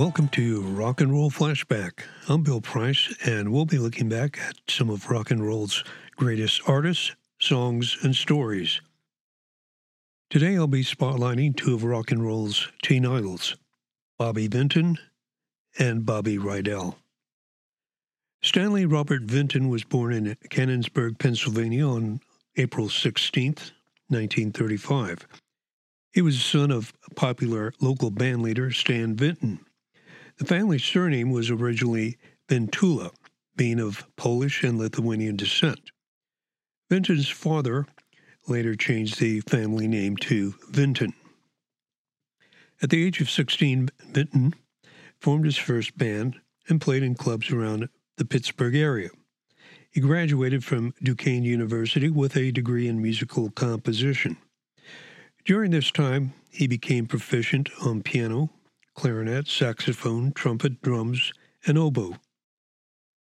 Welcome to Rock and Roll Flashback. I'm Bill Price, and we'll be looking back at some of rock and roll's greatest artists, songs, and stories. Today I'll be spotlighting two of rock and roll's teen idols, Bobby Vinton and Bobby Rydell. Stanley Robert Vinton was born in Canonsburg, Pennsylvania on April 16, 1935. He was the son of popular local bandleader Stan Vinton. The family surname was originally Vintula, being of Polish and Lithuanian descent. Vinton's father later changed the family name to Vinton. At the age of 16, Vinton formed his first band and played in clubs around the Pittsburgh area. He graduated from Duquesne University with a degree in musical composition. During this time, he became proficient on piano, clarinet, saxophone, trumpet, drums, and oboe.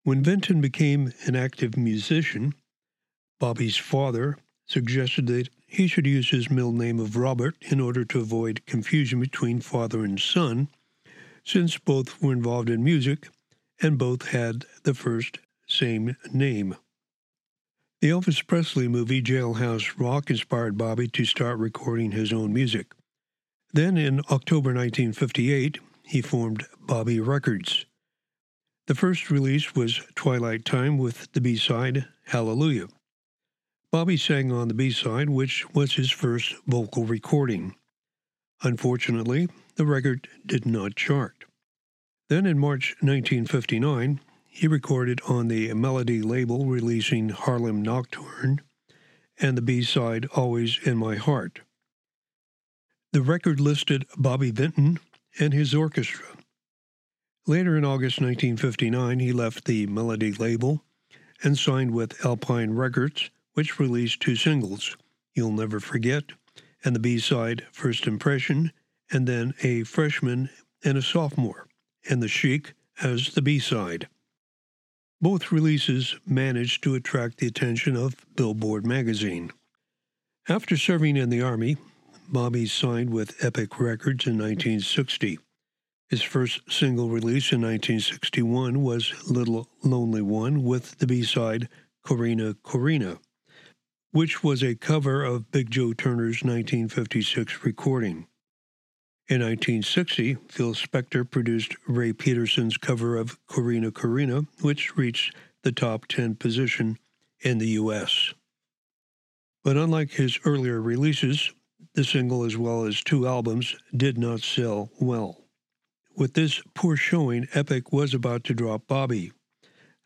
When Vinton became an active musician, Bobby's father suggested that he should use his middle name of Robert in order to avoid confusion between father and son, since both were involved in music and both had the first same name. The Elvis Presley movie Jailhouse Rock inspired Bobby to start recording his own music. Then in October 1958, he formed Bobby Records. The first release was Twilight Time with the B side Hallelujah. Bobby sang on the B side, which was his first vocal recording. Unfortunately, the record did not chart. Then in March 1959, he recorded on the Melody label, releasing Harlem Nocturne and the B side Always in My Heart. The record listed Bobby Vinton and his orchestra. Later in August 1959, he left the Melody label and signed with Alpine Records, which released two singles, You'll Never Forget, and the B side First Impression, and then A Freshman and a Sophomore, and The Chic as the B side. Both releases managed to attract the attention of Billboard magazine. After serving in the Army, Bobby signed with Epic Records in 1960. His first single release in 1961 was Little Lonely One with the B side Corina Corina, which was a cover of Big Joe Turner's 1956 recording. In 1960, Phil Spector produced Ray Peterson's cover of Corina Corina, which reached the top 10 position in the U.S. But unlike his earlier releases, the single, as well as two albums, did not sell well. With this poor showing, Epic was about to drop Bobby.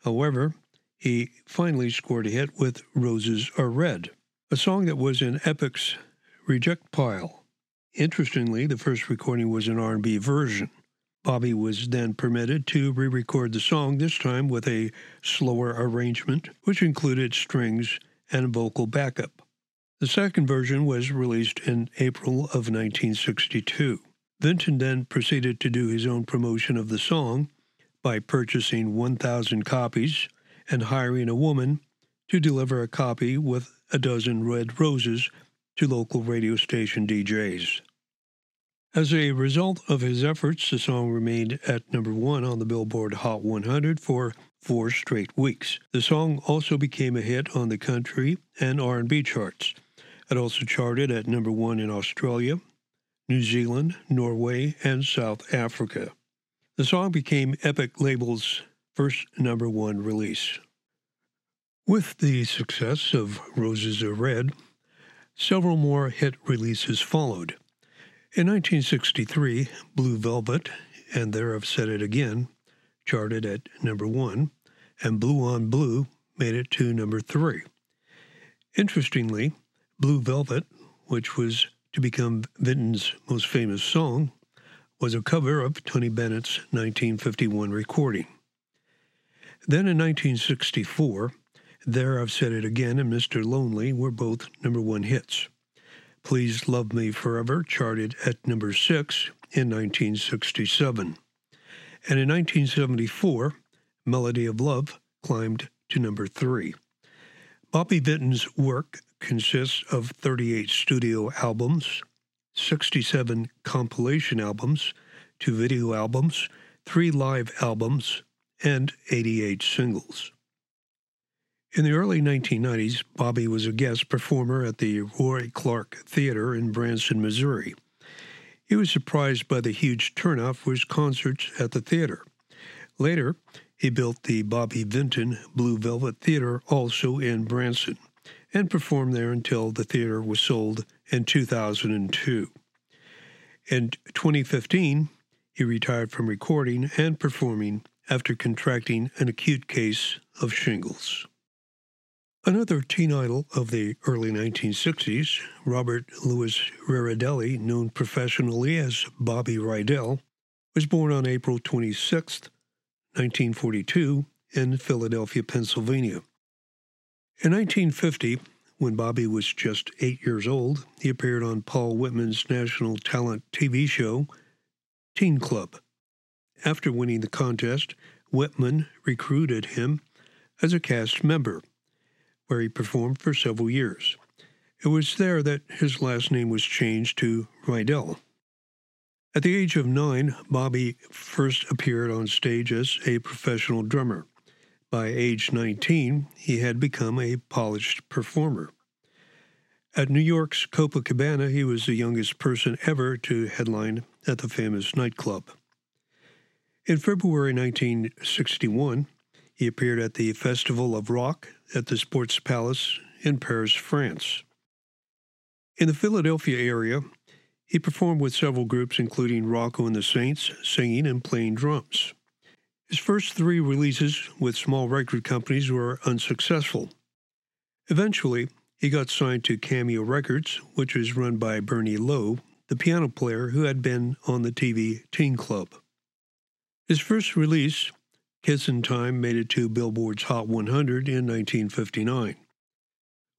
However, he finally scored a hit with Roses Are Red, a song that was in Epic's reject pile. Interestingly, the first recording was an R&B version. Bobby was then permitted to re-record the song, this time with a slower arrangement, which included strings and vocal backup. The second version was released in April of 1962. Vinton then proceeded to do his own promotion of the song by purchasing 1,000 copies and hiring a woman to deliver a copy with a dozen red roses to local radio station DJs. As a result of his efforts, the song remained at number one on the Billboard Hot 100 for four straight weeks. The song also became a hit on the country and R&B charts. It also charted at number one in Australia, New Zealand, Norway, and South Africa. The song became Epic Label's first number one release. With the success of Roses Are Red, several more hit releases followed. In 1963, Blue Velvet and There I've Said It Again charted at number one, and Blue on Blue made it to number three. Interestingly, Blue Velvet, which was to become Vinton's most famous song, was a cover of Tony Bennett's 1951 recording. Then in 1964, There I've Said It Again and Mr. Lonely were both number one hits. Please Love Me Forever charted at number six in 1967. And in 1974, Melody of Love climbed to number three. Bobby Vinton's work consists of 38 studio albums, 67 compilation albums, two video albums, three live albums, and 88 singles. In the early 1990s, Bobby was a guest performer at the Roy Clark Theater in Branson, Missouri. He was surprised by the huge turnout for his concerts at the theater. Later, he built the Bobby Vinton Blue Velvet Theater, also in Branson, and performed there until the theater was sold in 2002. In 2015, he retired from recording and performing after contracting an acute case of shingles. Another teen idol of the early 1960s, Robert Louis Raridelli, known professionally as Bobby Rydell, was born on April 26, 1942, in Philadelphia, Pennsylvania. In 1950, when Bobby was just eight years old, he appeared on Paul Whiteman's national talent TV show, Teen Club. After winning the contest, Whiteman recruited him as a cast member where he performed for several years. It was there that his last name was changed to Rydell. At the age of nine, Bobby first appeared on stage as a professional drummer. By age 19, he had become a polished performer. At New York's Copacabana, he was the youngest person ever to headline at the famous nightclub. In February 1961, he appeared at the Festival of Rock at the Sports Palace in Paris, France. In the Philadelphia area, he performed with several groups, including Rocco and the Saints, singing and playing drums. His first three releases with small record companies were unsuccessful. Eventually, he got signed to Cameo Records, which was run by Bernie Lowe, the piano player who had been on the TV Teen Club. His first release, Kissin' Time made it to Billboard's Hot 100 in 1959.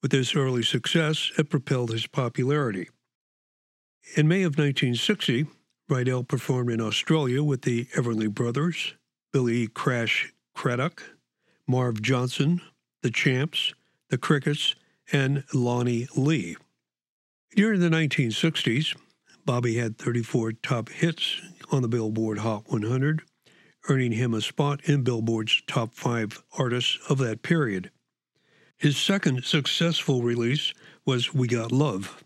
With this early success, it propelled his popularity. In May of 1960, Rydell performed in Australia with the Everly Brothers, Billy Crash Craddock, Marv Johnson, the Champs, the Crickets, and Lonnie Lee. During the 1960s, Bobby had 34 top hits on the Billboard Hot 100 earning him a spot in Billboard's top five artists of that period. His second successful release was We Got Love.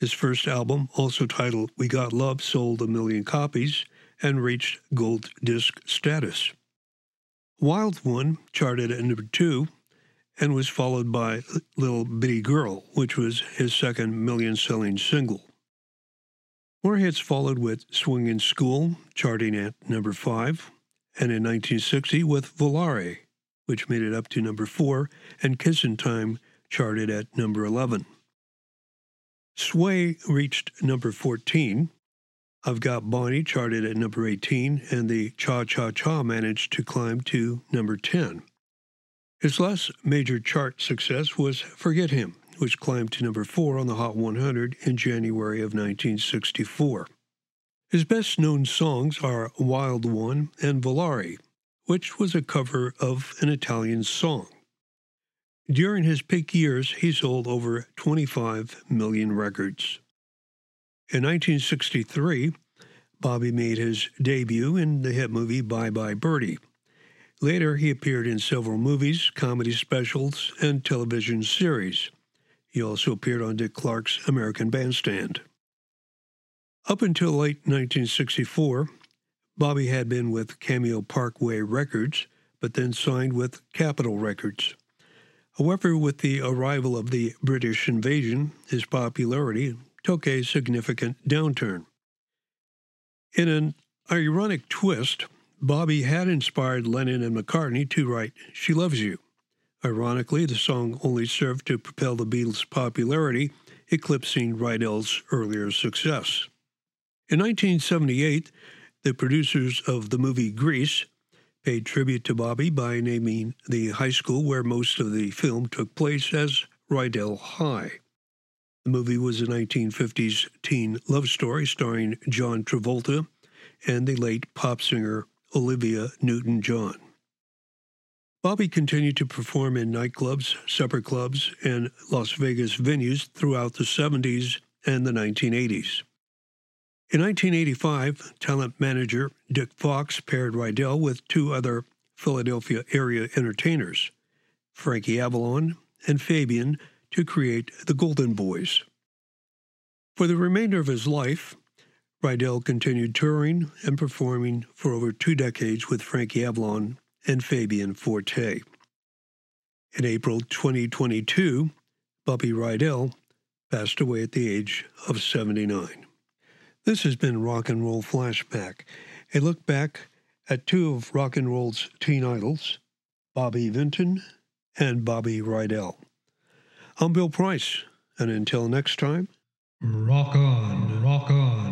His first album, also titled We Got Love, sold a million copies and reached gold disc status. Wild One charted at number two and was followed by Little Bitty Girl, which was his second million selling single. More hits followed with Swingin' School, charting at number five, and in 1960 with Volare, which made it up to number 4, and Kissin' Time charted at number 11. Sway reached number 14. I've Got Bonnie charted at number 18, and the Cha Cha Cha managed to climb to number 10. His last major chart success was Forget Him, which climbed to number 4 on the Hot 100 in January of 1964. His best known songs are Wild One and Volare, which was a cover of an Italian song. During his peak years, he sold over 25 million records. In 1963, Bobby made his debut in the hit movie Bye Bye Birdie. Later, he appeared in several movies, comedy specials, and television series. He also appeared on Dick Clark's American Bandstand. Up until late 1964, Bobby had been with Cameo Parkway Records, but then signed with Capitol Records. However, with the arrival of the British invasion, his popularity took a significant downturn. In an ironic twist, Bobby had inspired Lennon and McCartney to write She Loves You. Ironically, the song only served to propel the Beatles' popularity, eclipsing Rydell's earlier success. In 1978, the producers of the movie Grease paid tribute to Bobby by naming the high school where most of the film took place as Rydell High. The movie was a 1950s teen love story starring John Travolta and the late pop singer Olivia Newton John. Bobby continued to perform in nightclubs, supper clubs, and Las Vegas venues throughout the 70s and the 1980s. In 1985, talent manager Dick Fox paired Rydell with two other Philadelphia area entertainers, Frankie Avalon and Fabian, to create the Golden Boys. For the remainder of his life, Rydell continued touring and performing for over two decades with Frankie Avalon and Fabian Forte. In April 2022, Bobby Rydell passed away at the age of 79. This has been Rock and Roll Flashback, a look back at two of rock and roll's teen idols, Bobby Vinton and Bobby Rydell. I'm Bill Price, and until next time, rock on, rock on.